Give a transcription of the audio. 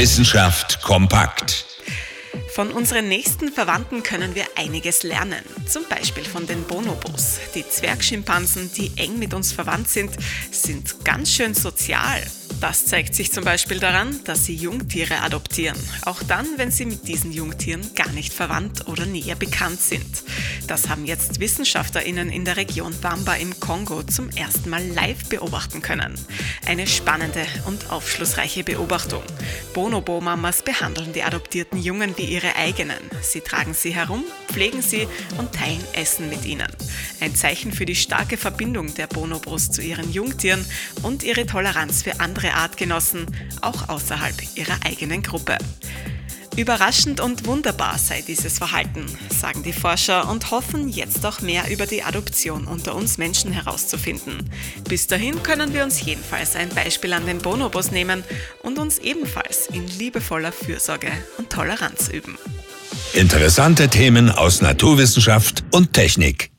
Wissenschaft kompakt. Von unseren nächsten Verwandten können wir einiges lernen. Zum Beispiel von den Bonobos. Die Zwergschimpansen, die eng mit uns verwandt sind, sind ganz schön sozial. Das zeigt sich zum Beispiel daran, dass sie Jungtiere adoptieren, auch dann, wenn sie mit diesen Jungtieren gar nicht verwandt oder näher bekannt sind. Das haben jetzt Wissenschaftlerinnen in der Region Bamba im Kongo zum ersten Mal live beobachten können. Eine spannende und aufschlussreiche Beobachtung. Bonobo-Mamas behandeln die adoptierten Jungen wie ihre eigenen. Sie tragen sie herum, pflegen sie und teilen Essen mit ihnen. Ein Zeichen für die starke Verbindung der Bonobos zu ihren Jungtieren und ihre Toleranz für andere Artgenossen, auch außerhalb ihrer eigenen Gruppe. Überraschend und wunderbar sei dieses Verhalten, sagen die Forscher und hoffen jetzt auch mehr über die Adoption unter uns Menschen herauszufinden. Bis dahin können wir uns jedenfalls ein Beispiel an den Bonobos nehmen und uns ebenfalls in liebevoller Fürsorge und Toleranz üben. Interessante Themen aus Naturwissenschaft und Technik.